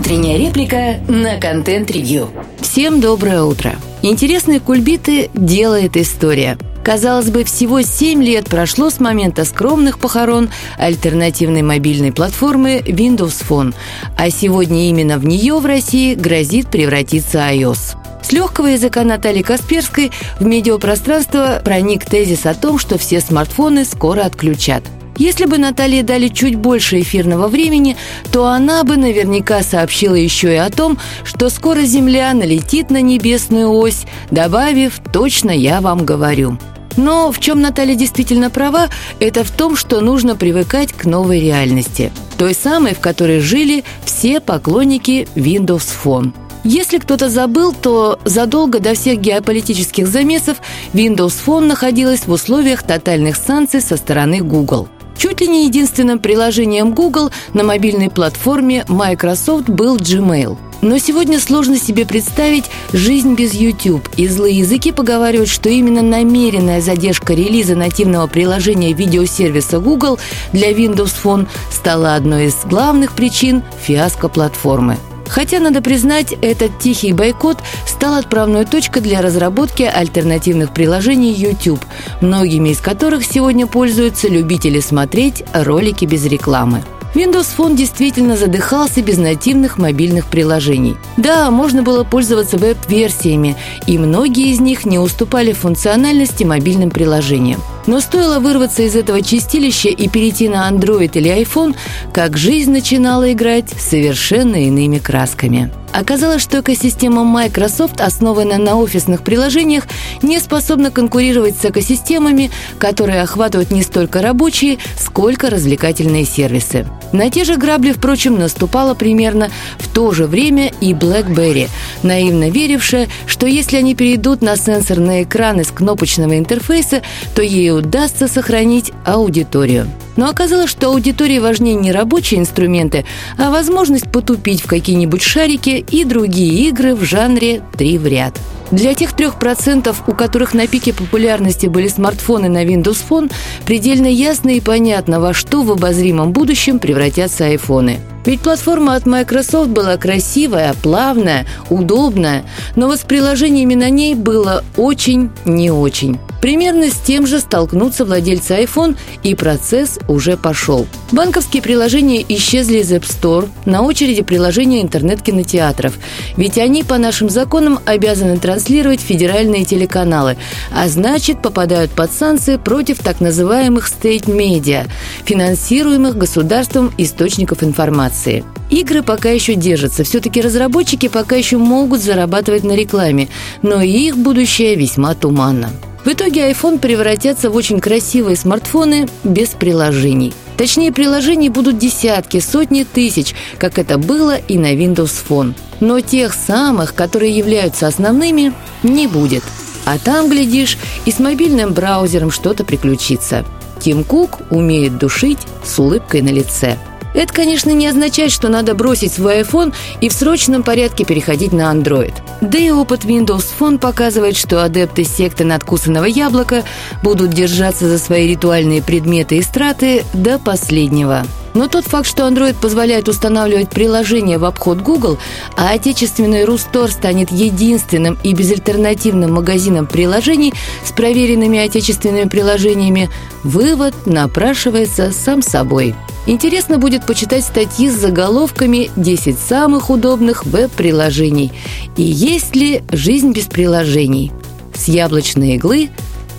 Утренняя реплика на контент-ревью. Всем доброе утро. Интересные кульбиты делает история. Казалось бы, всего 7 лет прошло с момента скромных похорон альтернативной мобильной платформы Windows Phone, а сегодня именно в нее в России грозит превратиться iOS. С легкого языка Натальи Касперской в медиапространство проник тезис о том, что все смартфоны скоро отключат – если бы Наталье дали чуть больше эфирного времени, то она бы наверняка сообщила еще и о том, что скоро Земля налетит на небесную ось, добавив «точно я вам говорю». Но в чем Наталья действительно права, это в том, что нужно привыкать к новой реальности. Той самой, в которой жили все поклонники Windows Phone. Если кто-то забыл, то задолго до всех геополитических замесов Windows Phone находилась в условиях тотальных санкций со стороны Google – Чуть ли не единственным приложением Google на мобильной платформе Microsoft был Gmail. Но сегодня сложно себе представить жизнь без YouTube, и злые языки поговаривают, что именно намеренная задержка релиза нативного приложения видеосервиса Google для Windows Phone стала одной из главных причин фиаско платформы – Хотя, надо признать, этот тихий бойкот стал отправной точкой для разработки альтернативных приложений YouTube, многими из которых сегодня пользуются любители смотреть ролики без рекламы. Windows Phone действительно задыхался без нативных мобильных приложений. Да, можно было пользоваться веб-версиями, и многие из них не уступали функциональности мобильным приложениям. Но стоило вырваться из этого чистилища и перейти на Android или iPhone, как жизнь начинала играть совершенно иными красками. Оказалось, что экосистема Microsoft, основанная на офисных приложениях, не способна конкурировать с экосистемами, которые охватывают не столько рабочие, сколько развлекательные сервисы. На те же грабли, впрочем, наступала примерно в то же время и BlackBerry, наивно верившая, что если они перейдут на сенсорный экран из кнопочного интерфейса, то ей удастся сохранить аудиторию. Но оказалось, что аудитории важнее не рабочие инструменты, а возможность потупить в какие-нибудь шарики и другие игры в жанре «три в ряд». Для тех трех процентов, у которых на пике популярности были смартфоны на Windows Phone, предельно ясно и понятно, во что в обозримом будущем превратятся айфоны. Ведь платформа от Microsoft была красивая, плавная, удобная, но вот с приложениями на ней было очень не очень. Примерно с тем же столкнутся владельцы iPhone, и процесс уже пошел. Банковские приложения исчезли из App Store, на очереди приложения интернет-кинотеатров, ведь они по нашим законам обязаны транслировать федеральные телеканалы, а значит попадают под санкции против так называемых state-медиа, финансируемых государством источников информации. Игры пока еще держатся, все-таки разработчики пока еще могут зарабатывать на рекламе, но их будущее весьма туманно. В итоге iPhone превратятся в очень красивые смартфоны без приложений. Точнее, приложений будут десятки, сотни тысяч, как это было и на Windows Phone. Но тех самых, которые являются основными, не будет. А там, глядишь, и с мобильным браузером что-то приключится. Тим Кук умеет душить с улыбкой на лице – это, конечно, не означает, что надо бросить свой iPhone и в срочном порядке переходить на Android. Да и опыт Windows Phone показывает, что адепты секты надкусанного яблока будут держаться за свои ритуальные предметы и страты до последнего. Но тот факт, что Android позволяет устанавливать приложения в обход Google, а отечественный Рустор станет единственным и безальтернативным магазином приложений с проверенными отечественными приложениями, вывод напрашивается сам собой. Интересно будет почитать статьи с заголовками «10 самых удобных веб-приложений» и «Есть ли жизнь без приложений?» С яблочной иглы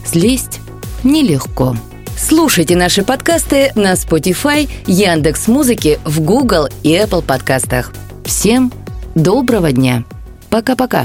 слезть нелегко. Слушайте наши подкасты на Spotify, Яндекс Музыки, в Google и Apple подкастах. Всем доброго дня. Пока-пока.